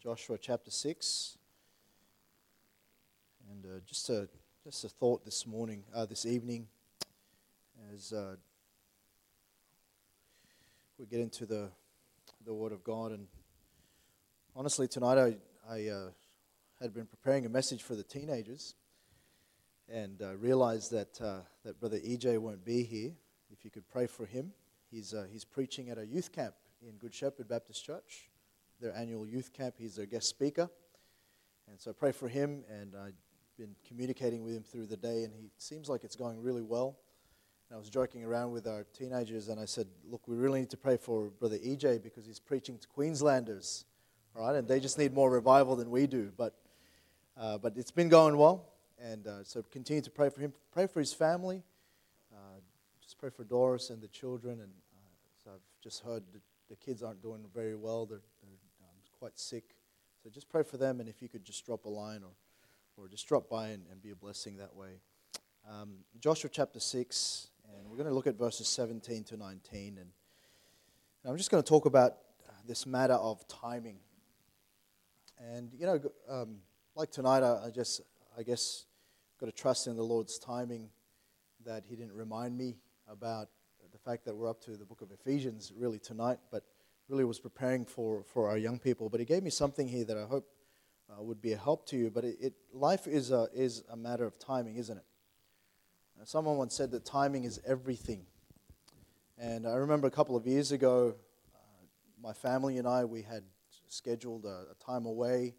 Joshua chapter 6. And uh, just, a, just a thought this morning, uh, this evening, as uh, we get into the, the Word of God. And honestly, tonight I, I uh, had been preparing a message for the teenagers and uh, realized that, uh, that Brother EJ won't be here. If you could pray for him, he's, he's preaching at a youth camp in Good Shepherd Baptist Church their annual youth camp. He's their guest speaker. And so I pray for him. And I've been communicating with him through the day, and he seems like it's going really well. And I was joking around with our teenagers, and I said, Look, we really need to pray for Brother EJ because he's preaching to Queenslanders. All right, and they just need more revival than we do. But, uh, but it's been going well. And uh, so continue to pray for him. Pray for his family. Uh, just pray for Doris and the children. And uh, so I've just heard that the kids aren't doing very well. They're, they're quite sick. So just pray for them, and if you could just drop a line or, or just drop by and, and be a blessing that way. Um, Joshua chapter 6, and we're going to look at verses 17 to 19. And, I'm just going to talk about this matter of timing. And, you know, um, like tonight, I, I just, I guess, got to trust in the Lord's timing that He didn't remind me about the fact that we're up to the book of Ephesians really tonight. But really was preparing for, for our young people. But he gave me something here that I hope uh, would be a help to you. But it, it, life is a, is a matter of timing, isn't it? Uh, someone once said that timing is everything. And I remember a couple of years ago, uh, my family and I, we had scheduled a, a, time away,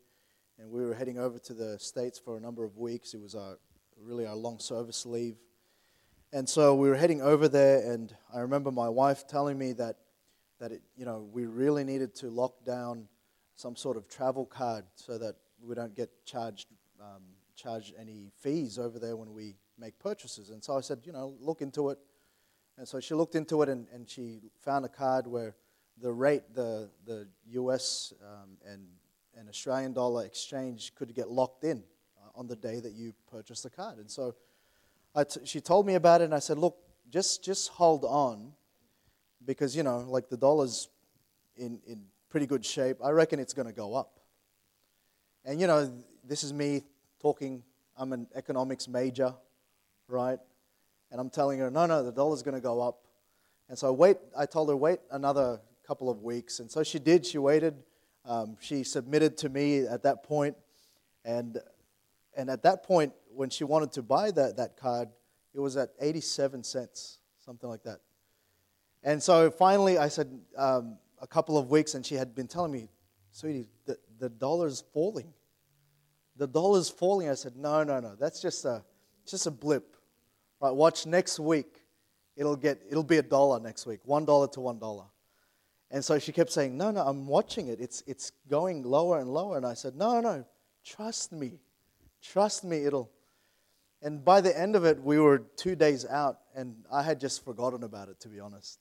and we were heading over to the States for a number of weeks. It was our, really our long service leave. And so we were heading over there, and I remember my wife telling me that that it, you know, we really needed to lock down some sort of travel card so that we don't get charged um, charged any fees over there when we make purchases. And so I said, you know, look into it. And so she looked into it and, and she found a card where the rate, the, the US um, and, and Australian dollar exchange could get locked in uh, on the day that you purchase the card. And so she told me about it and I said, look, just, just hold on because, you know, like the dollar's in, in pretty good shape. I reckon it's going to go up. And, you know, this is me talking, I'm an economics major, right? And I'm telling her, no, no, the dollar's going to go up. And so I wait, I told her, wait another couple of weeks. And so she did, she waited. Um, she submitted to me at that point. And, and at that point, when she wanted to buy that, that card, it was at 87 cents, something like that. And so finally, I said, um, a couple of weeks, and she had been telling me, sweetie, the, the dollar's falling. The dollar's falling. I said, no, no, no. That's just a, just a blip. Right, watch next week. It'll, get, it'll be a dollar next week, one dollar to one dollar. And so she kept saying, no, no, I'm watching it. It's, it's going lower and lower. And I said, no, no, trust me. Trust me, it'll. And by the end of it, we were two days out, and I had just forgotten about it, to be honest.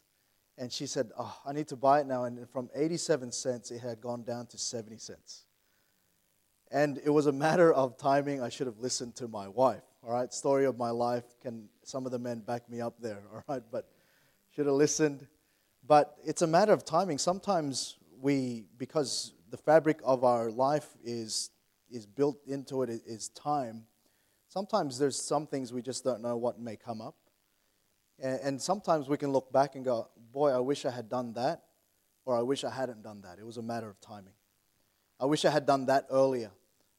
And she said, Oh, I need to buy it now. And from 87 cents, it had gone down to 70 cents. And it was a matter of timing. I should have listened to my wife. All right, story of my life. Can some of the men back me up there? All right, but should have listened. But it's a matter of timing. Sometimes we, because the fabric of our life is is built into it is time. Sometimes there's some things we just don't know what may come up. And, sometimes we can look back and go, boy, I wish I had done that, or I wish I hadn't done that. It was a matter of timing. I wish I had done that earlier.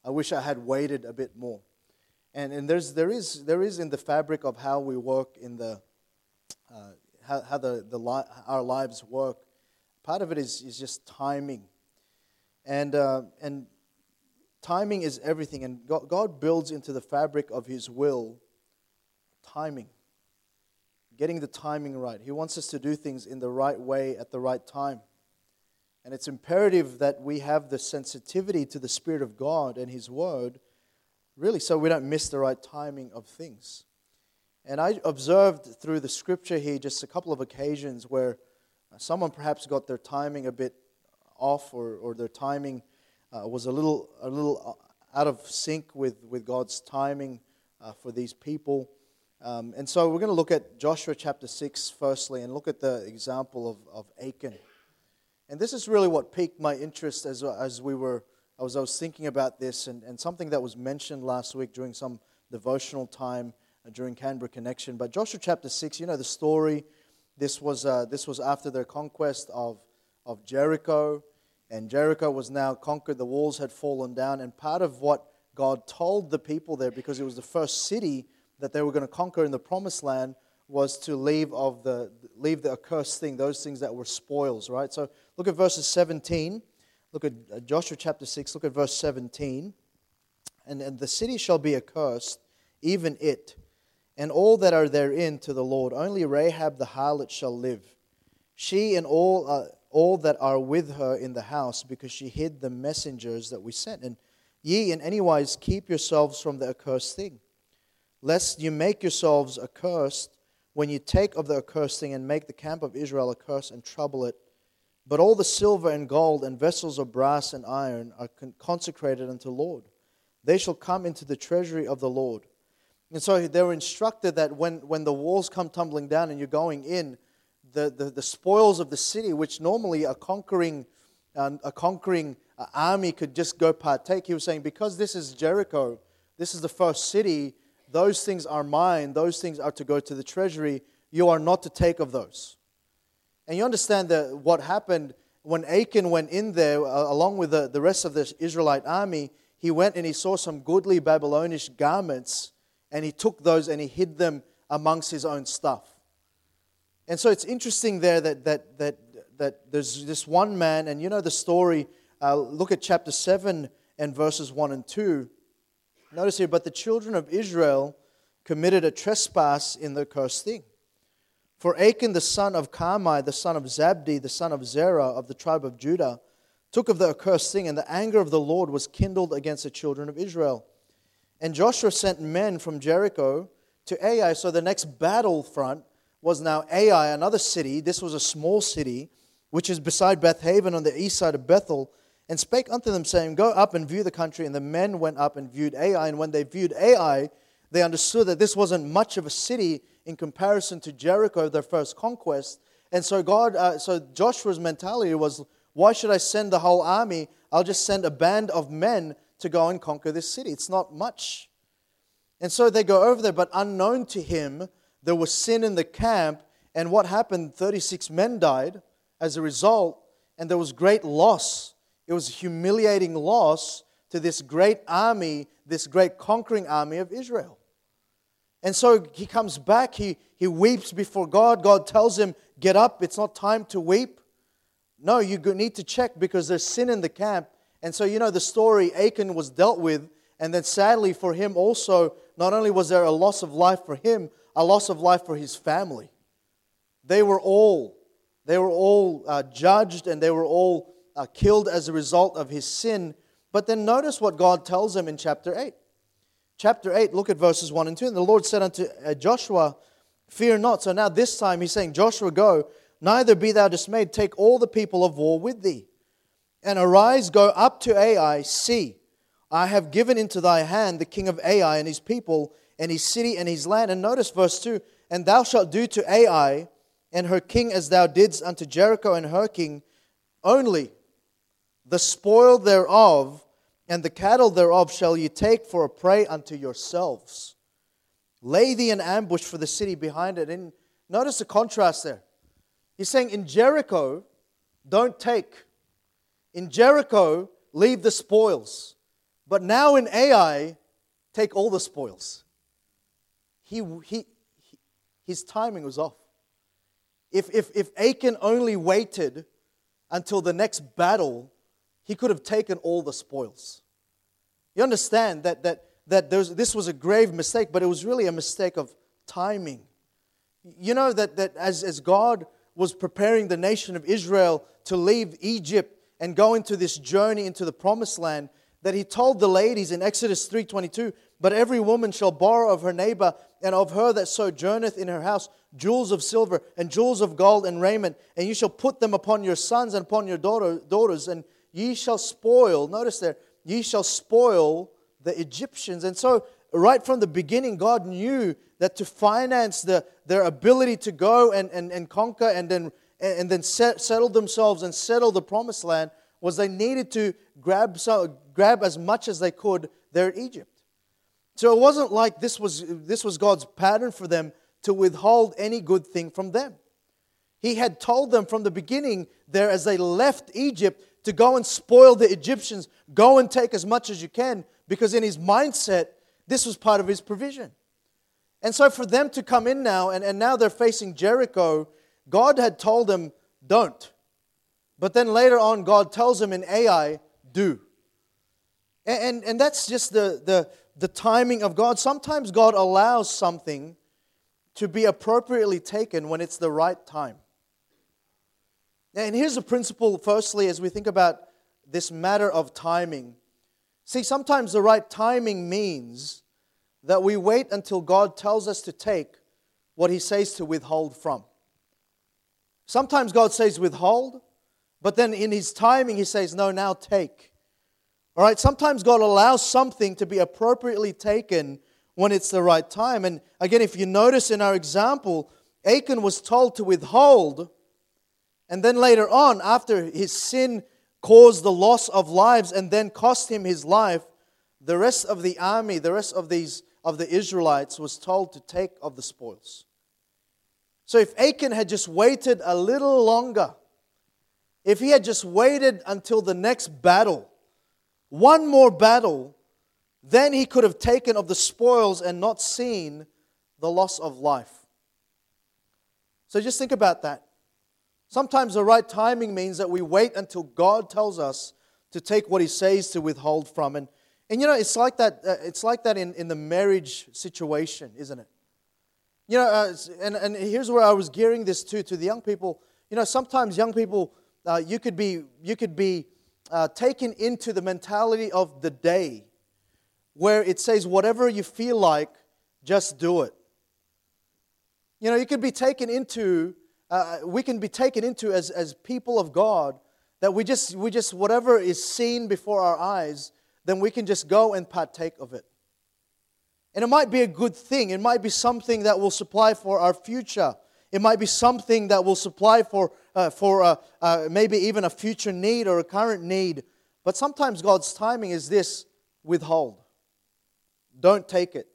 I wish I had waited a bit more. And, and there's, there, is, there is in the fabric of how we work in the, uh, how, how the, the li- our lives work, part of it is, is just timing. And, uh, and timing is everything. And God, God builds into the fabric of His will timing getting the timing right. He wants us to do things in the right way at the right time. And it's imperative that we have the sensitivity to the Spirit of God and His Word, really, so we don't miss the right timing of things. And I observed through the scripture here just a couple of occasions where someone perhaps got their timing a bit off or, or their timing uh, was a little, a little out of sync with, with God's timing uh, for these people. Um, and so we're going to look at Joshua chapter 6 firstly and look at the example of, of Achan. And this is really what piqued my interest as, as we were I was, I was thinking about this and, and something that was mentioned last week during some devotional time uh, during Canberra Connection. But Joshua chapter 6, you know the story. This was, uh, this was after their conquest of, of Jericho. And Jericho was now conquered, the walls had fallen down. And part of what God told the people there, because it was the first city that they were going to conquer in the promised land, was to leave of the leave the accursed thing, those things that were spoils, right? So look at verses 17. Look at uh, Joshua chapter 6, look at verse 17. And, and the city shall be accursed, even it, and all that are therein to the Lord. Only Rahab the harlot shall live. She and all, uh, all that are with her in the house, because she hid the messengers that we sent. And ye in any wise keep yourselves from the accursed thing, lest you make yourselves accursed when you take of the accursed thing and make the camp of Israel accursed and trouble it but all the silver and gold and vessels of brass and iron are consecrated unto the Lord. They shall come into the treasury of the Lord. And so they were instructed that when, when the walls come tumbling down and you're going in, the, the, the spoils of the city, which normally a conquering, uh, a conquering uh, army could just go partake, he was saying, because this is Jericho, this is the first city, those things are mine, those things are to go to the treasury. You are not to take of those. And you understand that what happened when Achan went in there, uh, along with the, the rest of the Israelite army, he went and he saw some goodly Babylonish garments, and he took those and he hid them amongst his own stuff. And so it's interesting there that, that, that, that there's this one man, and you know the story. Uh, look at chapter 7 and verses 1 and 2. Notice here, but the children of Israel committed a trespass in the cursed thing. For Achan the son of Carmi, the son of Zabdi, the son of Zerah of the tribe of Judah, took of the accursed thing, and the anger of the Lord was kindled against the children of Israel. And Joshua sent men from Jericho to Ai. So the next battlefront was now Ai, another city. This was a small city, which is beside Bethaven on the east side of Bethel, and spake unto them, saying, Go up and view the country. And the men went up and viewed Ai. And when they viewed Ai, they understood that this wasn't much of a city in comparison to Jericho, their first conquest. And so God, uh, so Joshua's mentality was, why should I send the whole army? I'll just send a band of men to go and conquer this city. It's not much. And so they go over there, but unknown to him, there was sin in the camp. And what happened? 36 men died as a result, and there was great loss. It was a humiliating loss to this great army, this great conquering army of Israel. And so he comes back, he, he weeps before God. God tells him, Get up, it's not time to weep. No, you need to check because there's sin in the camp. And so, you know, the story Achan was dealt with. And then sadly for him also, not only was there a loss of life for him, a loss of life for his family. They were all, they were all uh, judged and they were all uh, killed as a result of his sin. But then notice what God tells him in chapter 8 chapter 8, look at verses 1 and 2. And the Lord said unto uh, Joshua, Fear not. So now this time he's saying, Joshua, go, neither be thou dismayed. Take all the people of war with thee. And arise, go up to Ai. See, I have given into thy hand the king of Ai and his people, and his city and his land. And notice verse 2 And thou shalt do to Ai and her king as thou didst unto Jericho and her king, only the spoil thereof and the cattle thereof shall ye take for a prey unto yourselves. Lay thee an ambush for the city behind it. And notice the contrast there. He's saying in Jericho, don't take. In Jericho, leave the spoils. But now in Ai, take all the spoils. He, he, he, his timing was off. If, if, if Achan only waited until the next battle, he could have taken all the spoils. You understand that, that, that this was a grave mistake, but it was really a mistake of timing. You know that, that as, as God was preparing the nation of Israel to leave Egypt and go into this journey into the promised land, that he told the ladies in Exodus 3:22, "But every woman shall borrow of her neighbor and of her that sojourneth in her house jewels of silver and jewels of gold and raiment, and you shall put them upon your sons and upon your daughter, daughters, and ye shall spoil, notice there, ye shall spoil the Egyptians. And so, right from the beginning, God knew that to finance the, their ability to go and, and, and conquer and then, and then set, settle themselves and settle the promised land was they needed to grab, so, grab as much as they could there at Egypt. So it wasn't like this was, this was God's pattern for them to withhold any good thing from them. He had told them from the beginning there as they left Egypt to go and spoil the Egyptians, go and take as much as you can, because in his mindset, this was part of his provision. And so for them to come in now, and, and now they're facing Jericho, God had told them, don't. But then later on, God tells them in Ai, do. And, and, and that's just the, the, the timing of God. Sometimes God allows something to be appropriately taken when it's the right time. And here's a principle, firstly, as we think about this matter of timing. See, sometimes the right timing means that we wait until God tells us to take what He says to withhold from. Sometimes God says withhold, but then in His timing, He says, no, now take. All right, sometimes God allows something to be appropriately taken when it's the right time. And again, if you notice in our example, Achan was told to withhold, and then later on, after his sin caused the loss of lives and then cost him his life, the rest of the army, the rest of these of the Israelites was told to take of the spoils. So if Achan had just waited a little longer, if he had just waited until the next battle, one more battle, then he could have taken of the spoils and not seen the loss of life. So just think about that. Sometimes the right timing means that we wait until God tells us to take what he says to withhold from. And, and you know, it's like that, uh, it's like that in, in the marriage situation, isn't it? You know, uh, and, and here's where I was gearing this to, to the young people. You know, sometimes young people, uh, you could be, you could be uh, taken into the mentality of the day where it says, whatever you feel like, just do it. You know, you could be taken into, uh, we can be taken into as, as people of God that we just, we just, whatever is seen before our eyes, then we can just go and partake of it. And it might be a good thing. It might be something that will supply for our future. It might be something that will supply for, uh, for uh, uh, maybe even a future need or a current need. But sometimes God's timing is this withhold. Don't take it.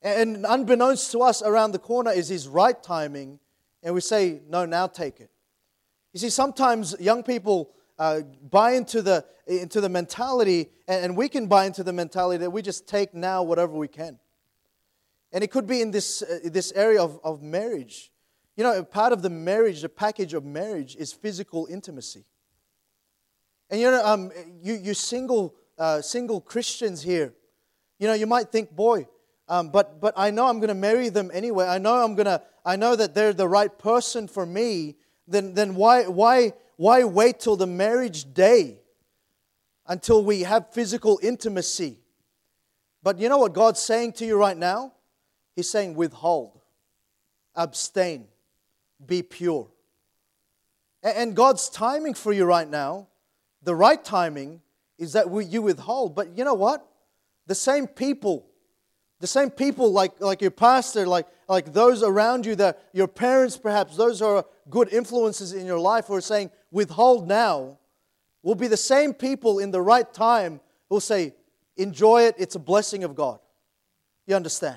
And unbeknownst to us, around the corner is His right timing, and we say, No, now take it. You see, sometimes young people uh, buy into the, into the mentality, and, and we can buy into the mentality that we just take now whatever we can. And it could be in this, uh, this area of, of marriage. You know, part of the marriage, the package of marriage, is physical intimacy. And you know, um, you, you single, uh, single Christians here, you know, you might think, boy, um, but, but I know I'm going to marry them anyway. I know I'm going to, I know that they're the right person for me. Then, then why, why, why wait till the marriage day until we have physical intimacy? But you know what God's saying to you right now? He's saying, withhold, abstain, be pure. And God's timing for you right now, the right timing, is that you withhold. But you know what? The same people, the same people like, like your pastor, like, like those around you, that your parents perhaps, those are good influences in your life who are saying, withhold now, will be the same people in the right time who will say, enjoy it, it's a blessing of God. You understand?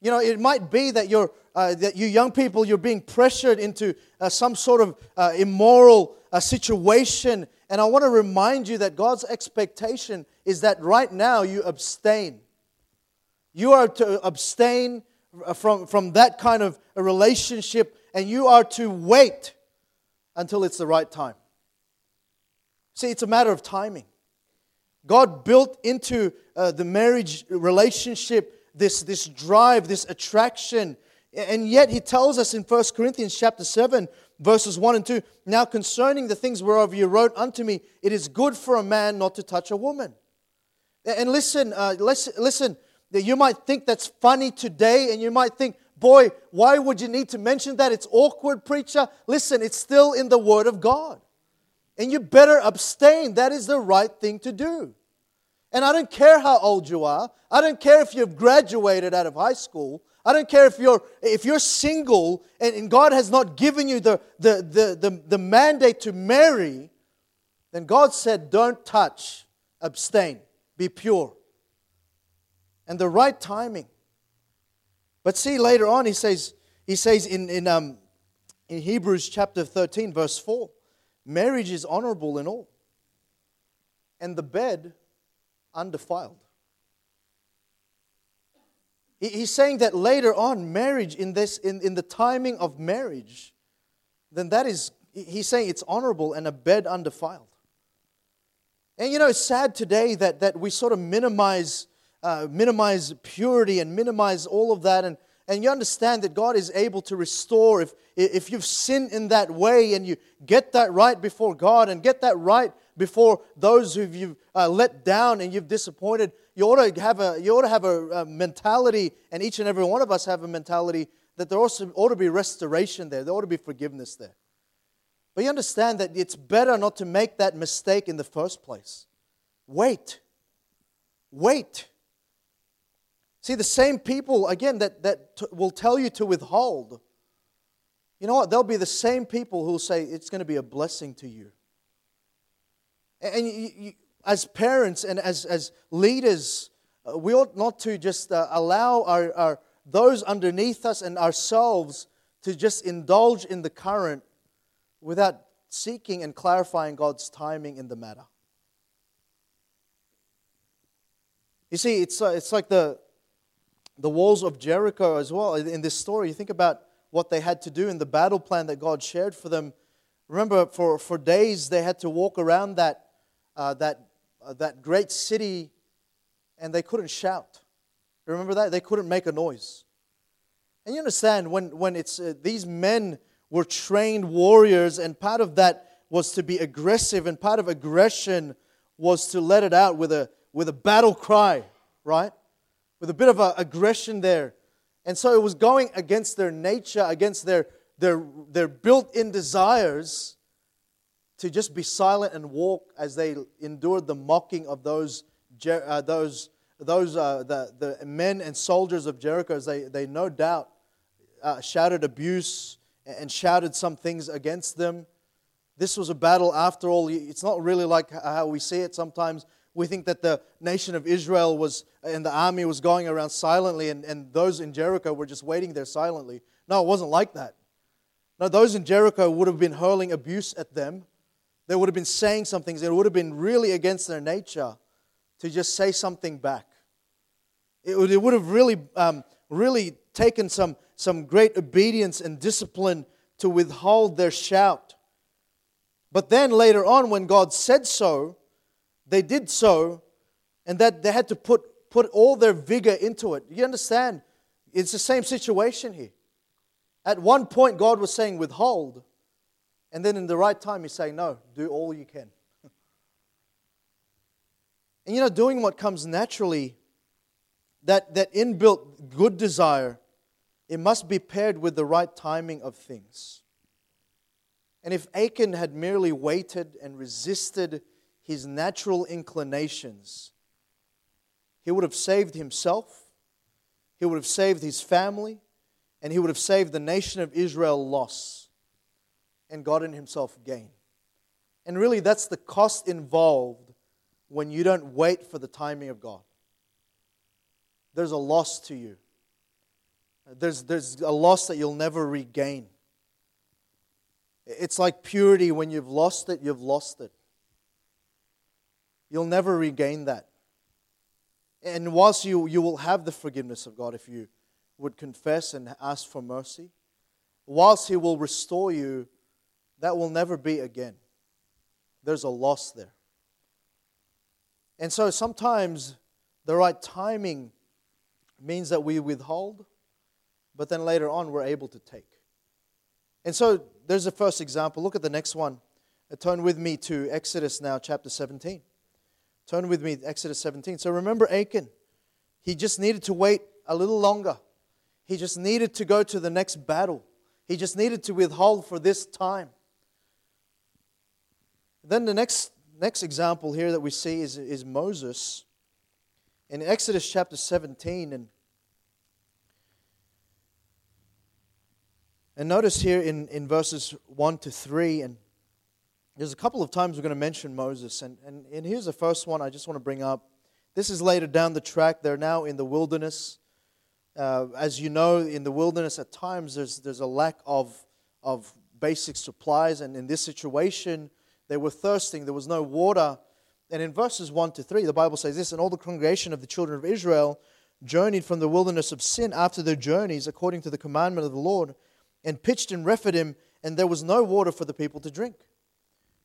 You know, it might be that you're uh, that you young people you're being pressured into uh, some sort of uh, immoral uh, situation, and I want to remind you that God's expectation is that right now you abstain. You are to abstain from, from that kind of a relationship, and you are to wait until it's the right time. See, it's a matter of timing. God built into uh, the marriage relationship this, this drive, this attraction. And yet he tells us in 1 Corinthians chapter 7, verses 1 and 2 Now concerning the things whereof you wrote unto me, it is good for a man not to touch a woman. And listen, uh, listen, listen, you might think that's funny today, and you might think, boy, why would you need to mention that? It's awkward, preacher. Listen, it's still in the Word of God. And you better abstain. That is the right thing to do. And I don't care how old you are. I don't care if you've graduated out of high school. I don't care if you're, if you're single and, and God has not given you the, the, the, the, the mandate to marry, then God said, don't touch, abstain, be pure. And the right timing. But see, later on, he says, he says in, in, um, in Hebrews chapter 13, verse 4, marriage is honorable in all, and the bed undefiled. He's saying that later on, marriage, in, this, in, in the timing of marriage, then that is, he's saying it's honorable and a bed undefiled. And you know, it's sad today that, that we sort of minimize, uh, minimize purity and minimize all of that. And, and you understand that God is able to restore if, if you've sinned in that way and you get that right before God and get that right before those who you've uh, let down and you've disappointed. You ought to have a you ought to have a, a, mentality, and each and every one of us have a mentality that there also ought to be restoration there. There ought to be forgiveness there. But you understand that it's better not to make that mistake in the first place. Wait. Wait. See, the same people, again, that, that t- will tell you to withhold, you know what? They'll be the same people who will say it's going to be a blessing to you. And you, you, as parents and as, as leaders, uh, we ought not to just uh, allow our, our, those underneath us and ourselves to just indulge in the current without seeking and clarifying God's timing in the matter. You see, it's, uh, it's like the, the walls of Jericho as well. In this story, you think about what they had to do in the battle plan that God shared for them. Remember, for, for days they had to walk around that uh, that, uh, that great city and they couldn't shout. Remember that? They couldn't make a noise. And you understand when, when it's uh, these men were trained warriors, and part of that was to be aggressive, and part of aggression was to let it out with a, with a battle cry, right? With a bit of a aggression there. And so it was going against their nature, against their, their, their built in desires to just be silent and walk as they endured the mocking of those, uh, those, those uh, the, the men and soldiers of Jericho. As they, they no doubt uh, shouted abuse and shouted some things against them. This was a battle, after all. It's not really like how we see it sometimes. We think that the nation of Israel was, and the army was going around silently, and, and those in Jericho were just waiting there silently. No, it wasn't like that. No, those in Jericho would have been hurling abuse at them they would have been saying some things. It would have been really against their nature to just say something back. It would, it would have really, um, really taken some, some great obedience and discipline to withhold their shout. But then later on, when God said so, they did so, and that they had to put, put all their vigor into it. You understand? It's the same situation here. At one point, God was saying, withhold. And then in the right time, you say, No, do all you can. and you know, doing what comes naturally, that, that inbuilt good desire, it must be paired with the right timing of things. And if Achan had merely waited and resisted his natural inclinations, he would have saved himself, he would have saved his family, and he would have saved the nation of Israel loss and God and Himself gain. And really, that's the cost involved when you don't wait for the timing of God. There's a loss to you, there's, there's a loss that you'll never regain. It's like purity when you've lost it, you've lost it. You'll never regain that. And whilst you, you will have the forgiveness of God if you would confess and ask for mercy, whilst He will restore you that will never be again. There's a loss there. And so sometimes the right timing means that we withhold, but then later on we're able to take. And so there's the first example. Look at the next one. Turn with me to Exodus now, chapter 17. Turn with me, Exodus 17. So remember Achan. He just needed to wait a little longer. He just needed to go to the next battle. He just needed to withhold for this time. Then the next, next example here that we see is, is Moses. In Exodus chapter 17, and And notice here in, in verses 1 to 3, and there's a couple of times we're going to mention Moses. And, and, and here's the first one I just want to bring up. This is later down the track. They're now in the wilderness. Uh, as you know, in the wilderness, at times there's, there's a lack of, of basic supplies. And in this situation, they were thirsting. There was no water. And in verses 1 to 3, the Bible says this And all the congregation of the children of Israel journeyed from the wilderness of Sin after their journeys, according to the commandment of the Lord and pitched in Rephidim, and there was no water for the people to drink.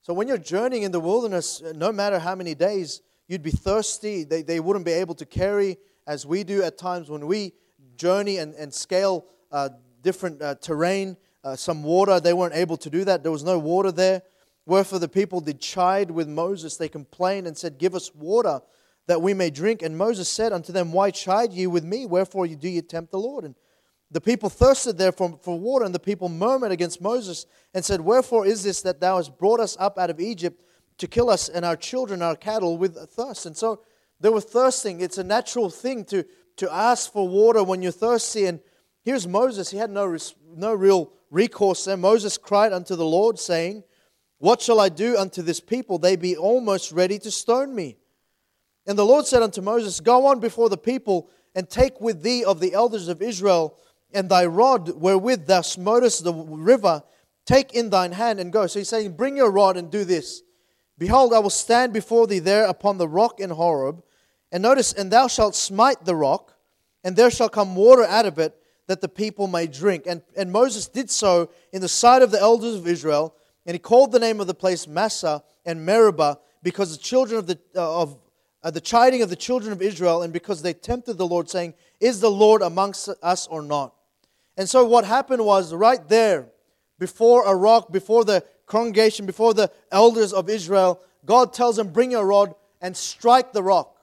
So when you're journeying in the wilderness, uh, no matter how many days, you'd be thirsty. They, they wouldn't be able to carry, as we do at times when we journey and, and scale uh, different uh, terrain, uh, some water. They weren't able to do that. There was no water there. Wherefore the people did chide with Moses. They complained and said, Give us water that we may drink. And Moses said unto them, Why chide ye with me? Wherefore do ye tempt the Lord? And the people thirsted there for, for water, and the people murmured against Moses and said, Wherefore is this that thou hast brought us up out of Egypt to kill us and our children, our cattle with thirst? And so they were thirsting. It's a natural thing to, to ask for water when you're thirsty. And here's Moses. He had no, no real recourse there. Moses cried unto the Lord, saying, What shall I do unto this people? They be almost ready to stone me. And the Lord said unto Moses, Go on before the people and take with thee of the elders of Israel and thy rod wherewith thou smotest the river, take in thine hand and go. So he's saying, Bring your rod and do this. Behold, I will stand before thee there upon the rock in Horeb. And notice, and thou shalt smite the rock, and there shall come water out of it, that the people may drink. And, and Moses did so in the sight of the elders of Israel, and he called the name of the place Massah and Meribah, because the children of the, uh, of uh, the chiding of the children of Israel, and because they tempted the Lord, saying, Is the Lord amongst us or not? And so what happened was right there, before a rock, before the congregation, before the elders of Israel, God tells him, Bring your rod and strike the rock.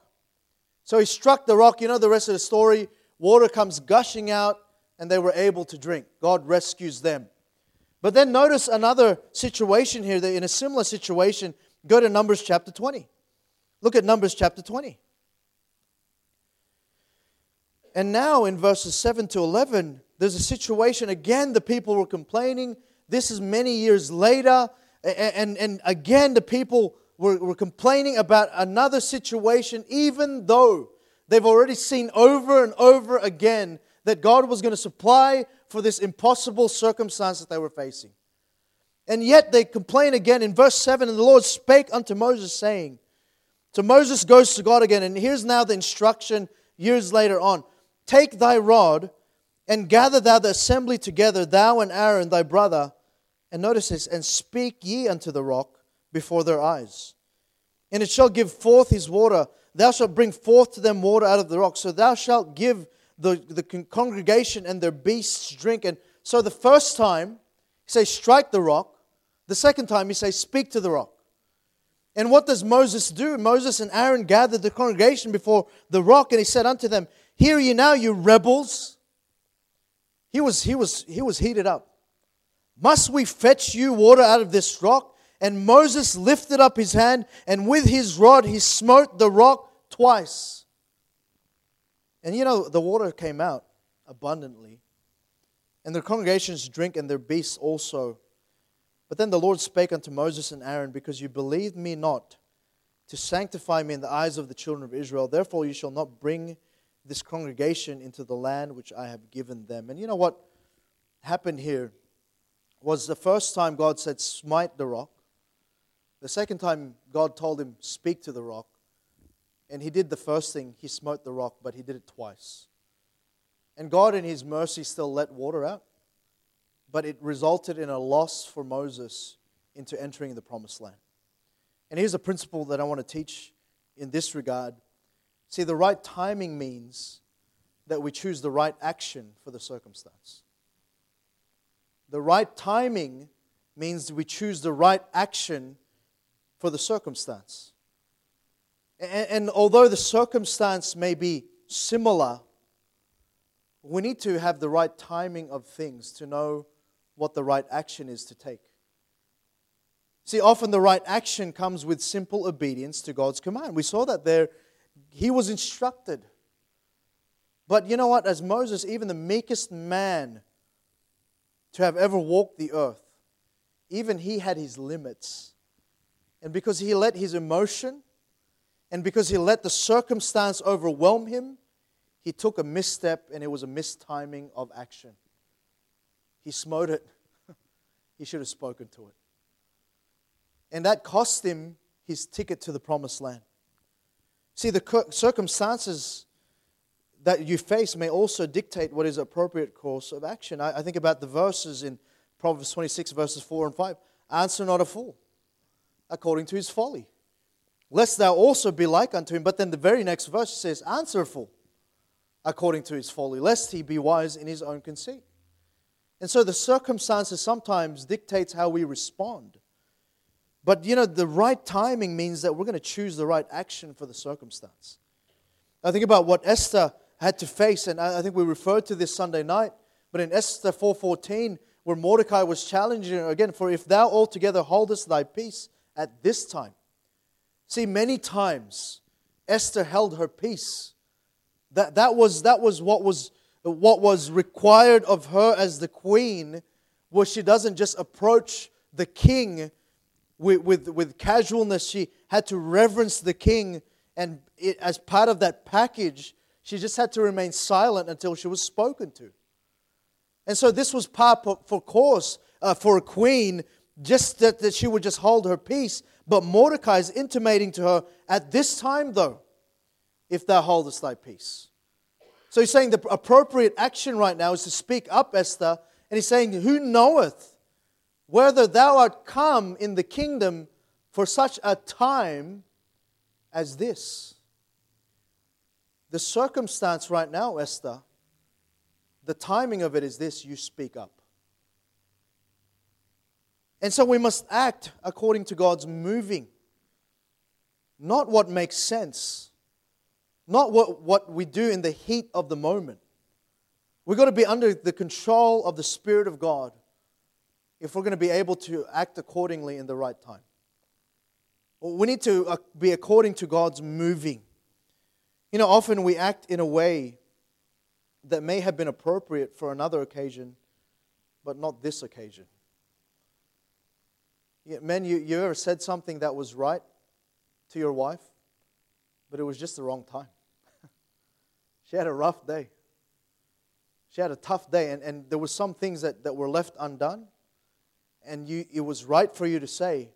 So he struck the rock. You know the rest of the story. Water comes gushing out, and they were able to drink. God rescues them. But then notice another situation here. That in a similar situation, go to Numbers chapter 20. Look at Numbers chapter 20. And now in verses 7 to 11, there's a situation again, the people were complaining. This is many years later. And, and, again, the people were, were complaining about another situation, even though they've already seen over and over again that God was going to supply for this impossible circumstance that they were facing. And yet they complain again in verse 7 And the Lord spake unto Moses, saying, So Moses goes to God again, and here's now the instruction years later on Take thy rod and gather thou the assembly together, thou and Aaron thy brother. And notice this, and speak ye unto the rock before their eyes. And it shall give forth his water. Thou shalt bring forth to them water out of the rock. So thou shalt give the, the congregation and their beasts drink. And so the first time, he says, strike the rock. The second time, he says, speak to the rock. And what does Moses do? Moses and Aaron gathered the congregation before the rock, and he said unto them, Hear ye now, you rebels. He was, he was, he was heated up. Must we fetch you water out of this rock? And Moses lifted up his hand, and with his rod he smote the rock twice. And you know, the water came out abundantly. And the congregations drink, and their beasts also. But then the Lord spake unto Moses and Aaron, Because you believed me not to sanctify me in the eyes of the children of Israel, therefore you shall not bring this congregation into the land which I have given them. And you know what happened here was the first time God said, Smite the rock. The second time God told him, Speak to the rock. And he did the first thing, he smote the rock, but he did it twice. And God, in his mercy, still let water out. But it resulted in a loss for Moses into entering the promised land. And here's a principle that I want to teach in this regard See, the right timing means that we choose the right action for the circumstance. The right timing means we choose the right action for the circumstance. And, and, although the circumstance may be similar, we need to have the right timing of things to know what the right action is to take. See, often the right action comes with simple obedience to God's command. We saw that there he was instructed. But you know what? As Moses, even the meekest man to have ever walked the earth, even he had his limits. And because he let his emotion and because he let the circumstance overwhelm him, he took a misstep and it was a mistiming of action. He smote it. he should have spoken to it. And that cost him his ticket to the promised land. See, the circumstances that you face may also dictate what is appropriate course of action. I, I think about the verses in Proverbs 26, verses 4 and 5. Answer not a fool according to his folly, lest thou also be like unto him. But then the very next verse says, Answer a fool according to his folly, lest he be wise in his own conceit. And so the circumstances sometimes dictates how we respond. But you know, the right timing means that we're going to choose the right action for the circumstance. I think about what Esther had to face, and I think we referred to this Sunday night, but in Esther 4:14, where Mordecai was challenging her again, for if thou altogether holdest thy peace at this time. See, many times Esther held her peace. That, that, was, that was what was what was required of her as the queen was she doesn't just approach the king with, with, with casualness. She had to reverence the king, and it, as part of that package, she just had to remain silent until she was spoken to. And so this was part for course uh, for a queen, just that, that she would just hold her peace. But Mordecai is intimating to her, at this time though, if thou holdest thy peace. So he's saying the appropriate action right now is to speak up, Esther. And he's saying, Who knoweth whether thou art come in the kingdom for such a time as this? The circumstance right now, Esther, the timing of it is this you speak up. And so we must act according to God's moving, not what makes sense, not what, what we do in the heat of the moment. We've got to be under the control of the Spirit of God if we're going to be able to act accordingly in the right time. We need to uh, be according to God's moving. You know, often we act in a way that may have been appropriate for another occasion, but not this occasion. Men, you, you ever said something that was right to your wife, but it was just the wrong time? she had a rough day. She had a tough day, and, and there were some things that, that were left undone, and you, it was right for you to say,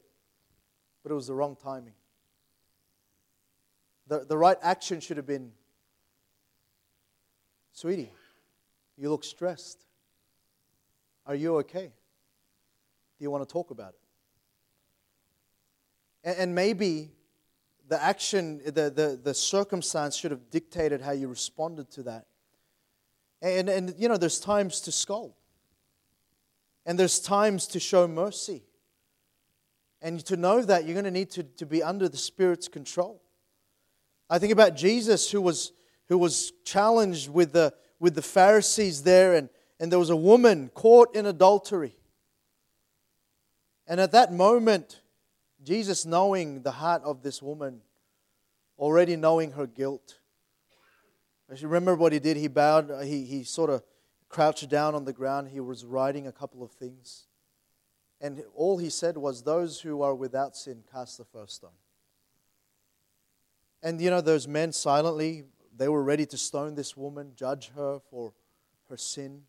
but it was the wrong timing. The, the right action should have been Sweetie, you look stressed. Are you okay? Do you want to talk about it? And, and maybe the action, the, the, the circumstance should have dictated how you responded to that. And, and, you know, there's times to scold, and there's times to show mercy. And to know that, you're going to need to, to be under the Spirit's control. I think about Jesus who was, who was challenged with the, with the Pharisees there, and, and there was a woman caught in adultery. And at that moment, Jesus, knowing the heart of this woman, already knowing her guilt, remember what he did, he bowed, he, he sort of crouched down on the ground. He was writing a couple of things. And all he said was, Those who are without sin, cast the first stone. And you know, those men silently, they were ready to stone this woman, judge her for her sin.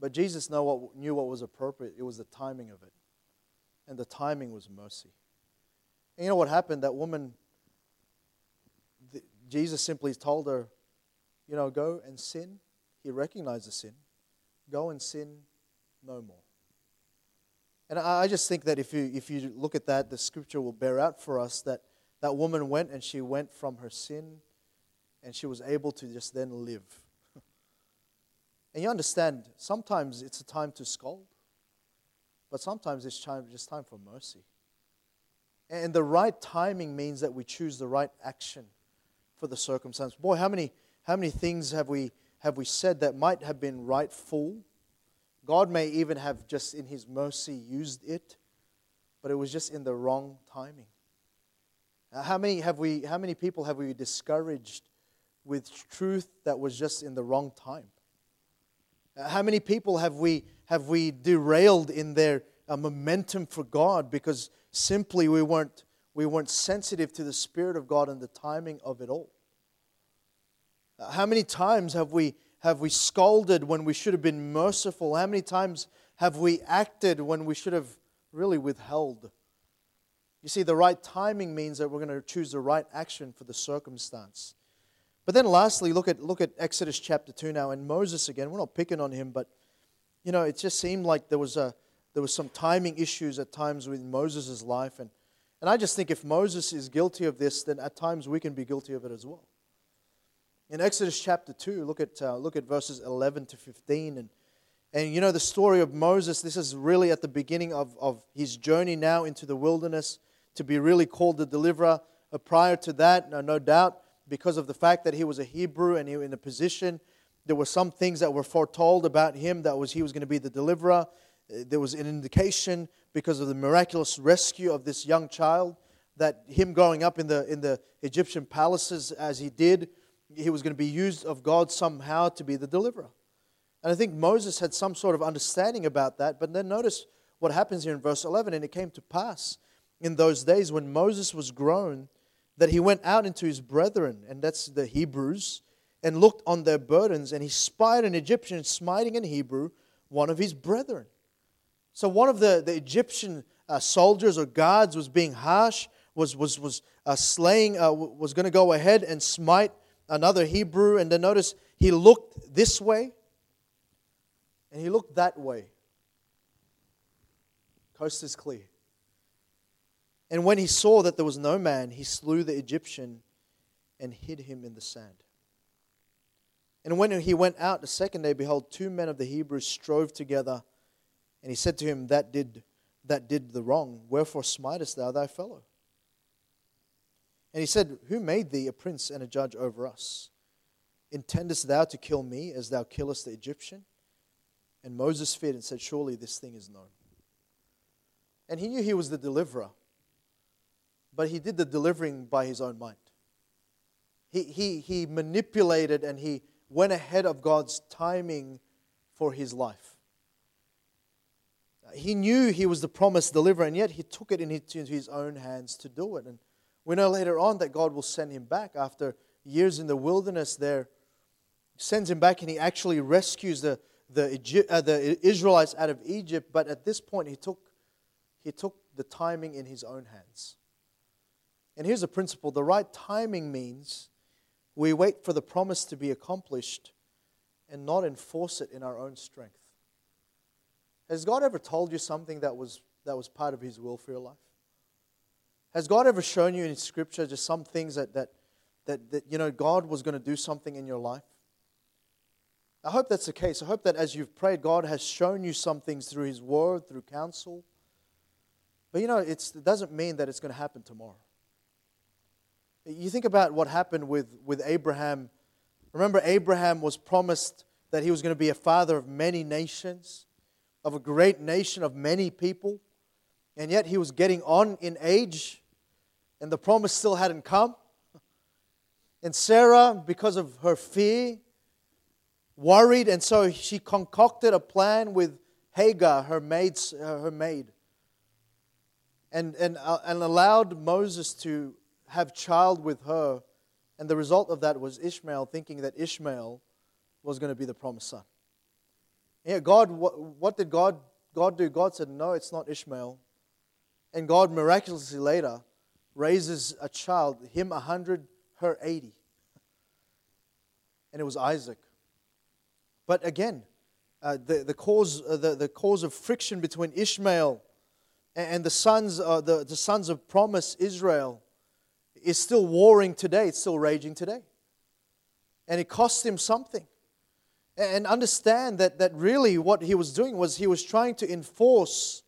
But Jesus knew what, knew what was appropriate. It was the timing of it. And the timing was mercy. And you know what happened? That woman, the, Jesus simply told her, you know, go and sin. He recognizes sin. Go and sin no more. And I, I just think that if you, if you look at that, the scripture will bear out for us that that woman went and she went from her sin and she was able to just then live. and you understand, sometimes it's a time to scold, but sometimes it's time, just time for mercy. And the right timing means that we choose the right action for the circumstance. Boy, how many, how many things have we, have we said that might have been rightful? God may even have just in His mercy used it, but it was just in the wrong timing. How many, have we, how many people have we discouraged with truth that was just in the wrong time? Uh, how many people have we, have we derailed in their uh, momentum for God because simply we weren't, we weren't sensitive to the Spirit of God and the timing of it all? How many times have we, have we scolded when we should have been merciful? How many times have we acted when we should have really withheld? You see, the right timing means that we're going to choose the right action for the circumstance. But then lastly, look at, look at Exodus chapter 2 now. And Moses again, we're not picking on him, but, you know, it just seemed like there was, a, there was some timing issues at times with Moses' life. And, and I just think if Moses is guilty of this, then at times we can be guilty of it as well. In Exodus chapter 2, look at, uh, look at verses 11 to 15. And, and you know, the story of Moses, this is really at the beginning of, of his journey now into the wilderness to be really called the deliverer. Uh, prior to that, no, no doubt, because of the fact that he was a Hebrew and he in a position, there were some things that were foretold about him that was he was going to be the deliverer. Uh, there was an indication because of the miraculous rescue of this young child that him growing up in the in the Egyptian palaces as he did he was going to be used of God somehow to be the deliverer. And I think Moses had some sort of understanding about that. But then notice what happens here in verse 11. And it came to pass in those days when Moses was grown that he went out into his brethren, and that's the Hebrews, and looked on their burdens. And he spied an Egyptian smiting an Hebrew, one of his brethren. So one of the, the Egyptian uh, soldiers or guards was being harsh, was, was, was uh, slaying, uh, was going to go ahead and smite another Hebrew, and then notice he looked this way and he looked that way. Coast is clear. And when he saw that there was no man, he slew the Egyptian and hid him in the sand. And when he went out the second day, behold, two men of the Hebrews strove together. And he said to him, That did, that did the wrong. Wherefore smitest thou thy fellow? And he said, Who made thee a prince and a judge over us? Intendest thou to kill me as thou killest the Egyptian? And Moses feared and said, Surely this thing is known. And he knew he was the deliverer, but he did the delivering by his own mind. He, he, he manipulated and he went ahead of God's timing for his life. He knew he was the promised deliverer, and yet he took it into his own hands to do it. And we know later on that God will send him back after years in the wilderness there. Sends him back and he actually rescues the, the, uh, the Israelites out of Egypt. But at this point, he took, he took the timing in his own hands. And here's a principle the right timing means we wait for the promise to be accomplished and not enforce it in our own strength. Has God ever told you something that was, that was part of His will for your life? Has God ever shown you in Scripture just some things that, that, that, that you know, God was going to do something in your life? I hope that's the case. I hope that as you've prayed, God has shown you some things through His Word, through counsel. But you know, it doesn't mean that it's going to happen tomorrow. You think about what happened with, with Abraham. Remember, Abraham was promised that he was going to be a father of many nations, of a great nation of many people and yet he was getting on in age, and the promise still hadn't come. And Sarah, because of her fear, worried, and so she concocted a plan with Hagar, her, maid, uh, her maid, and, and, uh, and allowed Moses to have child with her. And the result of that was Ishmael thinking that Ishmael was going to be the promised son. Yeah, God, what, what did God, God do? God said, No, it's not Ishmael. And God miraculously later raises a child, him a hundred, her eighty. And it was Isaac. But again, uh, the, the, cause, uh, the, the cause of friction between Ishmael and, and the, sons, uh, the, the sons of promise, Israel, is still warring today. It's still raging today. And it cost him something. And understand that, that really what he was doing was he was trying to enforce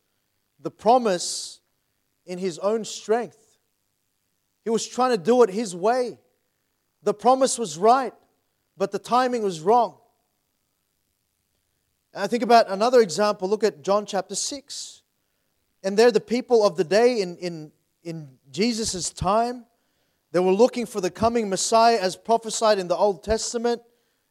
the promise in his own strength. He was trying to do it his way. The promise was right, but the timing was wrong. And I think about another example. Look at John chapter 6. And there, the people of the day in, in, in Jesus' time, they were looking for the coming Messiah as prophesied in the Old Testament.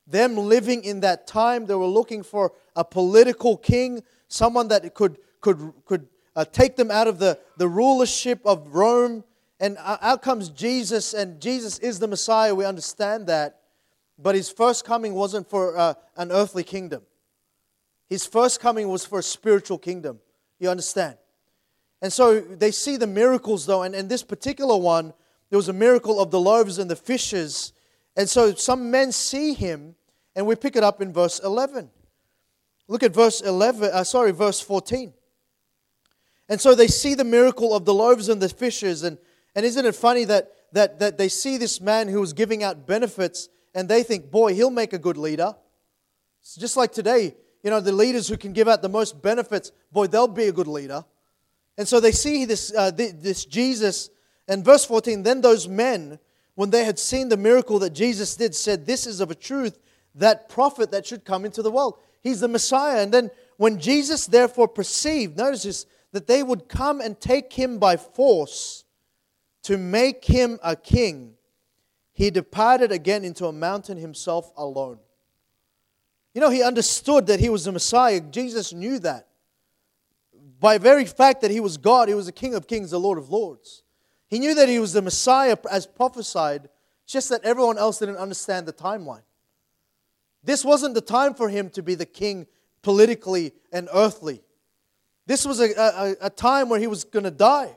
them living in that time. They were looking for a political king, someone that could, could, could uh, take them out of the, the rulership of Rome. And out comes Jesus, and Jesus is the Messiah. We understand that. But his first coming wasn't for uh, an earthly kingdom, his first coming was for a spiritual kingdom. You understand? And so they see the miracles, though, and in this particular one, there was a miracle of the loaves and the fishes. And so some men see him, and we pick it up in verse 11. Look at verse 11, uh, sorry, verse 14. And so they see the miracle of the loaves and the fishes. And, and isn't it funny that, that, that they see this man who was giving out benefits and they think, boy, he'll make a good leader. It's just like today, you know, the leaders who can give out the most benefits, boy, they'll be a good leader. And so they see this, uh, this Jesus. And verse 14, then those men, when they had seen the miracle that Jesus did, said, This is of a truth that prophet that should come into the world. He's the Messiah. And then when Jesus therefore perceived, notice this, that they would come and take him by force to make him a king, he departed again into a mountain himself alone. You know, he understood that he was the Messiah. Jesus knew that. By very fact that he was God, he was the King of kings, the Lord of lords. He knew that he was the Messiah as prophesied, just that everyone else didn't understand the timeline. This wasn't the time for him to be the king politically and earthly. This was a, a, a time where he was going to die,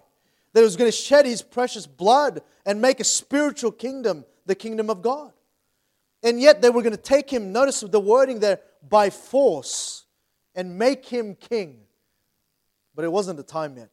that he was going to shed his precious blood and make a spiritual kingdom, the kingdom of God. And yet they were going to take him, notice the wording there, by force and make him king. But it wasn't the time yet.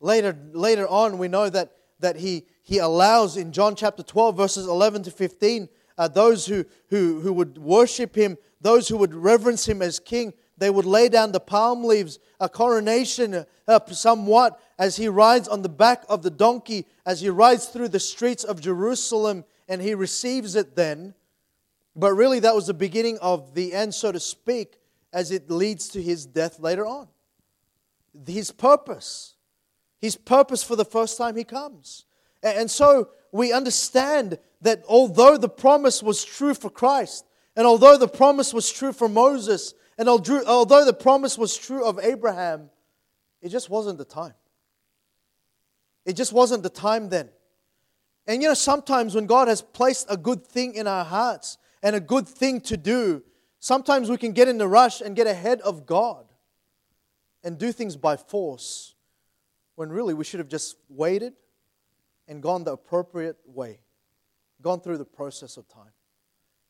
Later, later on, we know that, that he, he allows in John chapter 12, verses 11 to 15, uh, those who, who, who would worship him, those who would reverence him as king, they would lay down the palm leaves, a coronation uh, somewhat, as he rides on the back of the donkey, as he rides through the streets of Jerusalem, and he receives it then. But really, that was the beginning of the end, so to speak, as it leads to his death later on. His purpose. His purpose for the first time he comes. And so we understand that although the promise was true for Christ, and although the promise was true for Moses, and although the promise was true of Abraham, it just wasn't the time. It just wasn't the time then. And you know, sometimes when God has placed a good thing in our hearts and a good thing to do, sometimes we can get in the rush and get ahead of God and do things by force when really we should have just waited and gone the appropriate way, gone through the process of time,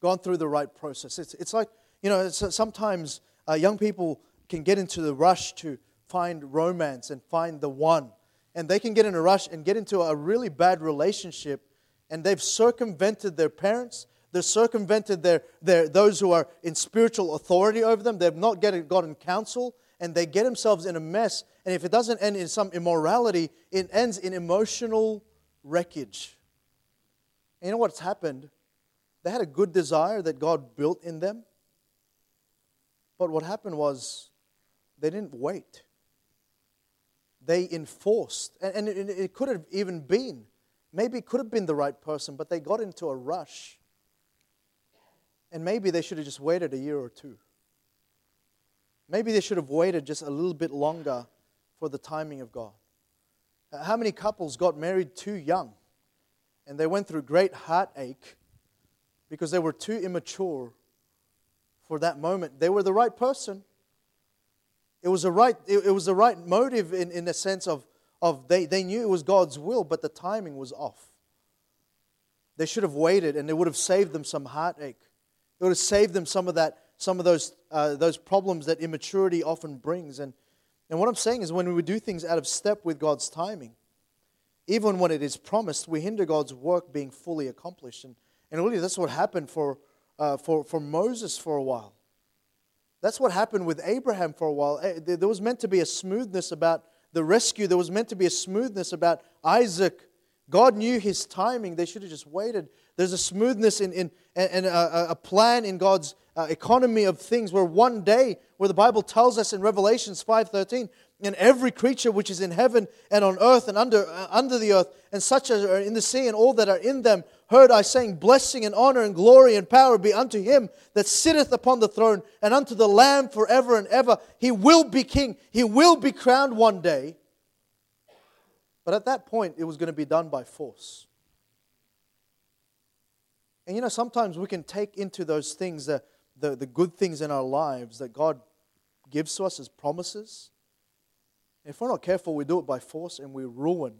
gone through the right process. It's, it's like you know, sometimes uh, young people can get into the rush to find romance and find the one. And they can get in a rush and get into a really bad relationship, and they've circumvented their parents. They've circumvented their, their, those who are in spiritual authority over them. They've not get, gotten counsel, and they get themselves in a mess. And if it doesn't end in some immorality, it ends in emotional wreckage. And you know what's happened? They had a good desire that God built in them but what happened was they didn't wait. They enforced, and, it, it could have even been, maybe it could have been the right person, but they got into a rush. And maybe they should have just waited a year or two. Maybe they should have waited just a little bit longer for the timing of God. Uh, how many couples got married too young and they went through great heartache because they were too immature for that moment. They were the right person. It was, a right, it, it was the right motive in, in the sense of, of they, they knew it was God's will, but the timing was off. They should have waited and it would have saved them some heartache. It would have saved them some of that, some of those, uh, those problems that immaturity often brings. And, and what I'm saying is when we do things out of step with God's timing, even when it is promised, we hinder God's work being fully accomplished. And, and really, that's what happened for, uh, for, for Moses for a while. That's what happened with Abraham for a while. Eh, there was meant to be a smoothness about the rescue, there was meant to be a smoothness about Isaac. God knew his timing. They should have just waited. There's a smoothness in, in, and a, a plan in God's uh, economy of things where one day, where the Bible tells us in Revelations 5.13, and every creature which is in heaven and on earth and under, uh, under the earth, and such as are in the sea and all that are in them, heard I saying, Blessing and honor and glory and power be unto him that sitteth upon the throne and unto the Lamb forever and ever. He will be king, he will be crowned one day. But at that point, it was going to be done by force. And you know, sometimes we can take into those things, the, the, the good things in our lives that God gives to us as promises if we're not careful, we do it by force and we ruin.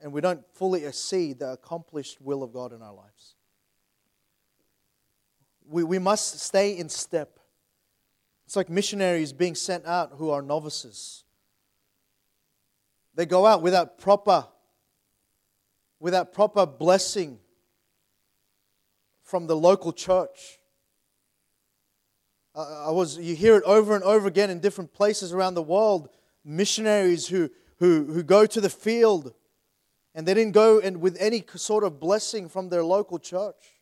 And we don't fully see the accomplished will of God in our lives. We, we must stay in step. It's like missionaries being sent out who are novices. They go out without proper, without proper blessing from the local church. I was, you hear it over and over again in different places around the world. Missionaries who, who, who go to the field and they didn't go and with any sort of blessing from their local church.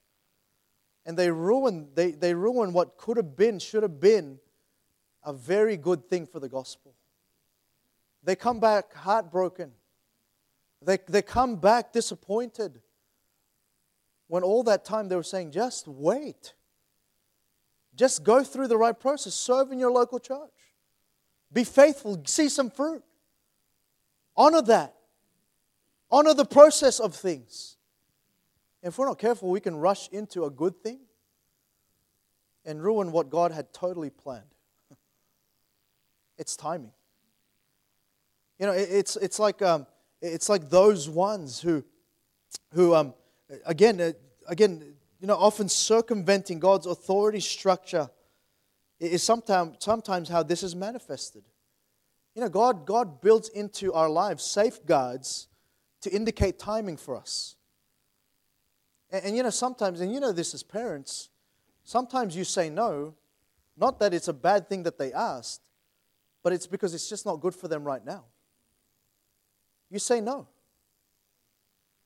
And they ruin, they, they ruin what could have been, should have been a very good thing for the gospel. They come back heartbroken. They, they come back disappointed. When all that time they were saying, just wait. Just go through the right process. Serve in your local church. Be faithful. See some fruit. Honor that. Honor the process of things. If we're not careful, we can rush into a good thing and ruin what God had totally planned. It's timing. You know, it's, it's, like, um, it's like those ones who, who um, again, uh, again, you know, often circumventing God's authority structure is sometimes, sometimes how this is manifested. You know, God, God builds into our lives safeguards to indicate timing for us. And, and, you know, sometimes, and you know this as parents, sometimes you say no, not that it's a bad thing that they asked, but it's because it's just not good for them right now. You say no.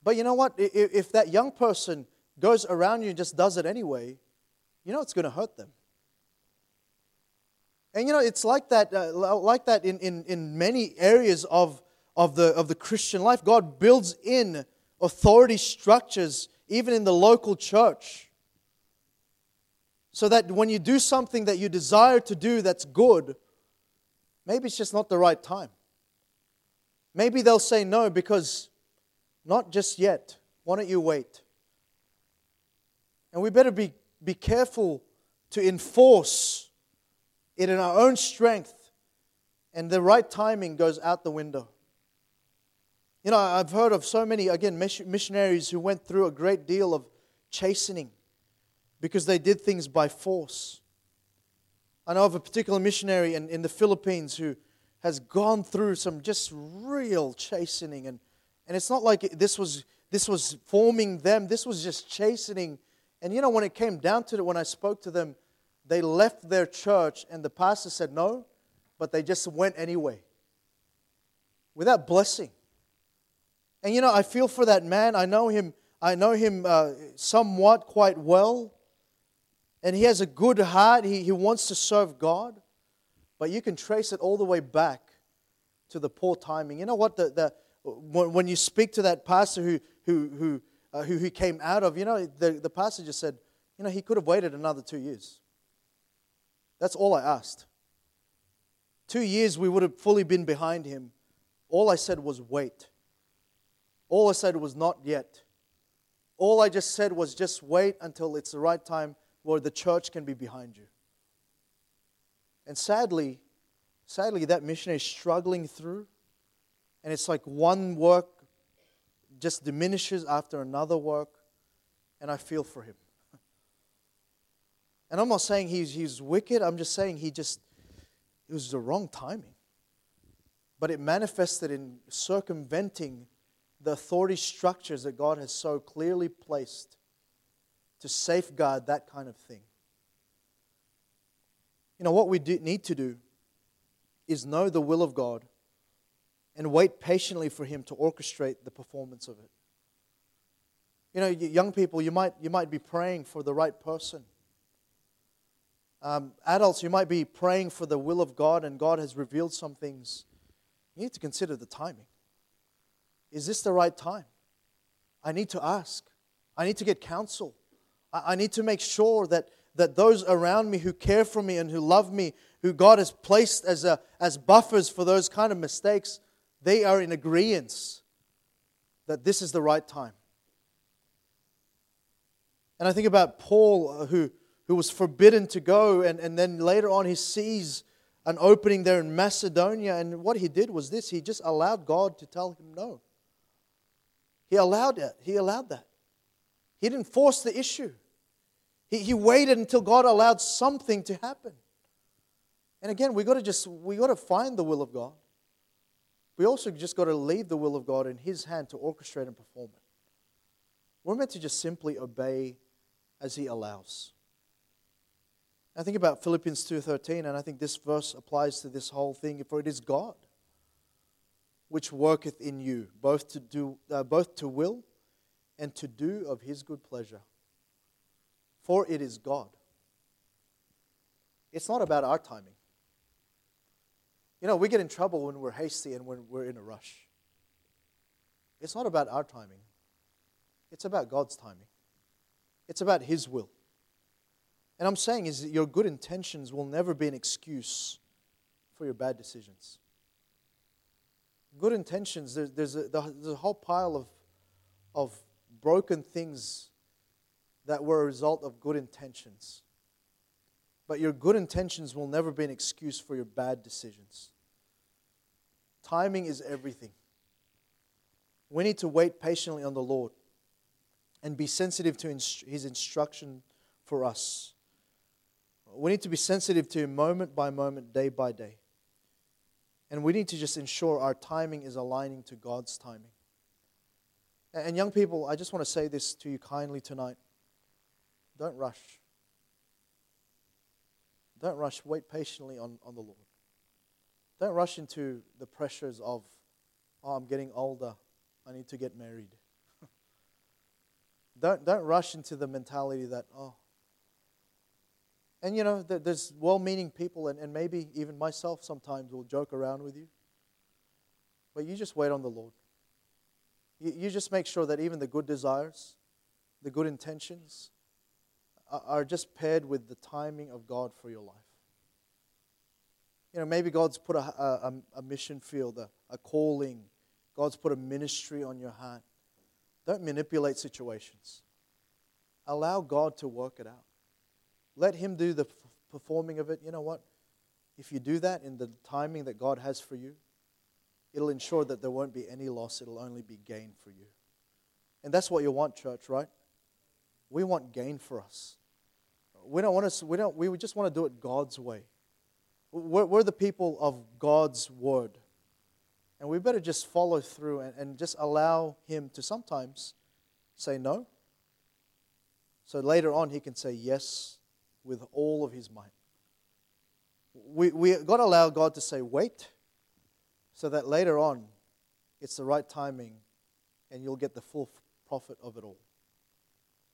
But you know what? If, if that young person goes around you and just does it anyway, you know it's going to hurt them. And you know, it's like that, uh, like that in, in, in many areas of, of, the, of the Christian life. God builds in authority structures, even in the local church. So that when you do something that you desire to do that's good, maybe it's just not the right time. Maybe they'll say no because not just yet. Why don't you wait? And we better be, be careful to enforce it in our own strength, and the right timing goes out the window. You know, I've heard of so many, again, missionaries who went through a great deal of chastening because they did things by force. I know of a particular missionary in, in the Philippines who has gone through some just real chastening. And, and it's not like this was, this was forming them, this was just chastening and you know, when it came down to it, when I spoke to them, they left their church and the pastor said no, but they just went anyway without blessing. And you know, I feel for that man. I know him. I know him uh, somewhat quite well. And he has a good heart. He, he wants to serve God. But you can trace it all the way back to the poor timing. You know what? The, the, when, when you speak to that pastor who, who, who uh, who he came out of, you know, the, the pastor just said, you know, he could have waited another two years. That's all I asked. Two years we would have fully been behind him. All I said was wait. All I said was not yet. All I just said was just wait until it's the right time where the church can be behind you. And sadly, sadly, that missionary is struggling through. And it's like one work just diminishes after another work, and I feel for him. And I'm not saying he's, he's wicked, I'm just saying he just, it was the wrong timing. But it manifested in circumventing the authority structures that God has so clearly placed to safeguard that kind of thing. You know, what we do, need to do is know the will of God and wait patiently for Him to orchestrate the performance of it. You know, young people, you might, you might be praying for the right person. Um, adults, you might be praying for the will of God and God has revealed some things. You need to consider the timing. Is this the right time? I need to ask. I need to get counsel. I, I need to make sure that, that those around me who care for me and who love me, who God has placed as, a, as buffers for those kind of mistakes, they are in agreement that this is the right time. And I think about Paul, uh, who, who was forbidden to go, and, and then later on he sees an opening there in Macedonia. And what he did was this he just allowed God to tell him no. He allowed it. He allowed that. He didn't force the issue. He, he waited until God allowed something to happen. And again, we got to just we got to find the will of God. We also just got to leave the will of God in His hand to orchestrate and perform it. We're meant to just simply obey as He allows. I think about Philippians 2:13 and I think this verse applies to this whole thing for it is God which worketh in you both to do uh, both to will and to do of his good pleasure for it is God it's not about our timing you know we get in trouble when we're hasty and when we're in a rush it's not about our timing it's about God's timing it's about his will and I'm saying is that your good intentions will never be an excuse for your bad decisions. Good intentions, there's, there's, a, there's a whole pile of, of broken things that were a result of good intentions. But your good intentions will never be an excuse for your bad decisions. Timing is everything. We need to wait patiently on the Lord and be sensitive to His instruction for us. We need to be sensitive to moment by moment, day by day. And we need to just ensure our timing is aligning to God's timing. And young people, I just want to say this to you kindly tonight. Don't rush. Don't rush. Wait patiently on, on the Lord. Don't rush into the pressures of, oh, I'm getting older. I need to get married. don't, don't rush into the mentality that, oh, and you know, there's well meaning people, and, and maybe even myself sometimes will joke around with you. But you just wait on the Lord. You, you just make sure that even the good desires, the good intentions, are, are just paired with the timing of God for your life. You know, maybe God's put a, a, a mission field, a, a calling, God's put a ministry on your heart. Don't manipulate situations. Allow God to work it out. Let Him do the performing of it. You know what? If you do that in the timing that God has for you, it'll ensure that there won't be any loss. It'll only be gain for you. And that's what you want, church, right? We want gain for us. We don't want to, we don't, we just want to do it God's way. We're, we're the people of God's word. And we better just follow through and, and just allow Him to sometimes say no. So later on, He can say yes with all of his might. We, we got to allow God to say, wait, so that later on it's the right timing and you'll get the full profit of it all.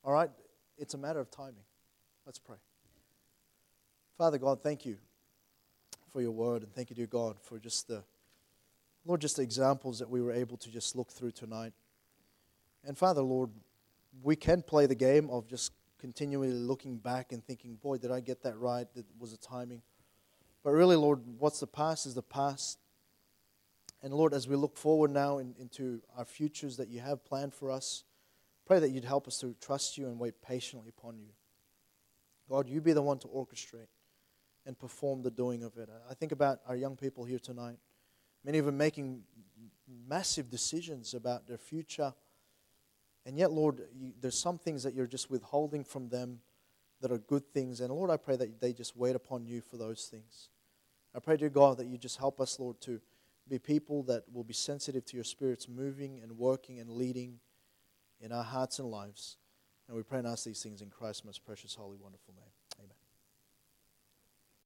All right? It's a matter of timing. Let's pray. Father God, thank you for your word and thank you, dear God, for just the, Lord, just the examples that we were able to just look through tonight. And Father, Lord, we can play the game of just continually looking back and thinking, boy, did I get that right? It was the timing. But really, Lord, what's the past is the past. And Lord, as we look forward now in, into our futures that you have planned for us, pray that you'd help us to trust you and wait patiently upon you. God, you be the one to orchestrate and perform the doing of it. I think about our young people here tonight. Many of them making massive decisions about their future and yet, Lord, you, there's some things that you're just withholding from them that are good things. And Lord, I pray that they just wait upon you for those things. I pray, dear God, that you just help us, Lord, to be people that will be sensitive to your Spirit's moving and working and leading in our hearts and lives. And we pray and ask these things in Christ's most precious, holy, wonderful name.